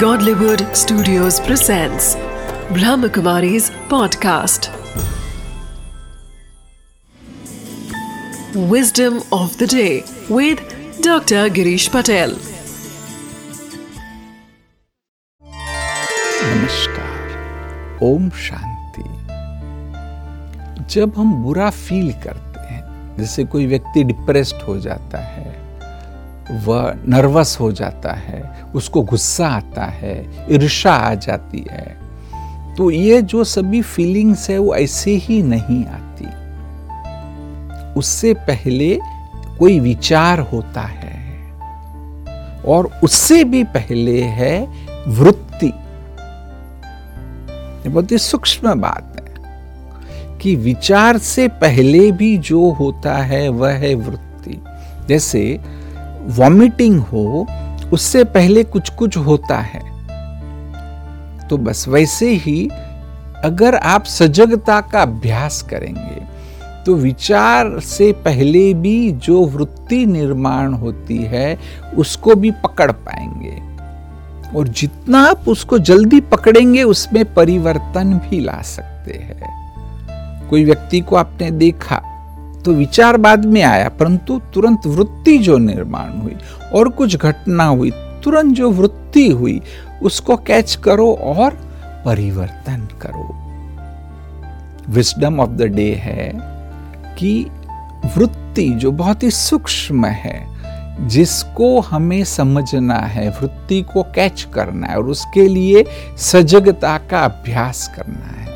Godlywood Studios presents Brahmakumari's podcast. Wisdom of the day with Dr. Girish Patel. नमस्कार ओम शांति जब हम बुरा feel करते हैं जैसे कोई व्यक्ति डिप्रेस्ड हो जाता है वह नर्वस हो जाता है, उसको गुस्सा आता है ईर्षा आ जाती है। तो ये जो सभी फीलिंग्स है वो ऐसे ही नहीं आती। उससे पहले कोई विचार होता है और उससे भी पहले है वृत्ति। बहुत ही सूक्ष्म बात है कि विचार से पहले भी जो होता है वह है वृत्ति। जैसे वॉमिटिंग हो, उससे पहले कुछ कुछ होता है। तो बस वैसे ही अगर आप सजगता का अभ्यास करेंगे तो विचार से पहले भी जो वृत्ति निर्माण होती है, उसको भी पकड़ पाएँगे। और जितना आप उसको जल्दी पकड़ेंगे, उसमें परिवर्तन भी ला सकते हैं। कोई व्यक्ति को आपने देखा तो विचार बाद में आया, परंतु तुरंत वृत्ति जो निर्माण हुई और कुछ घटना हुई, तुरंत जो वृत्ति हुई, उसको कैच करो और परिवर्तन करो। विस्डम ऑफ़ द डे है कि वृत्ति जो बहुत ही सूक्ष्म है, जिसको हमें समझना है, वृत्ति को कैच करना है और उसके लिए सजगता का अभ्यास करना है।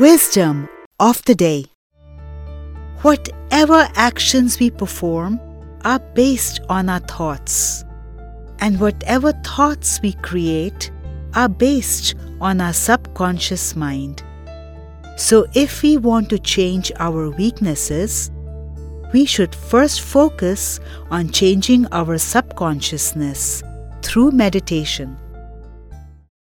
Wisdom of the day Whatever actions we perform are based on our thoughts, and whatever thoughts we create are based on our subconscious mind. So, if we want to change our weaknesses, we should first focus on changing our subconsciousness through meditation.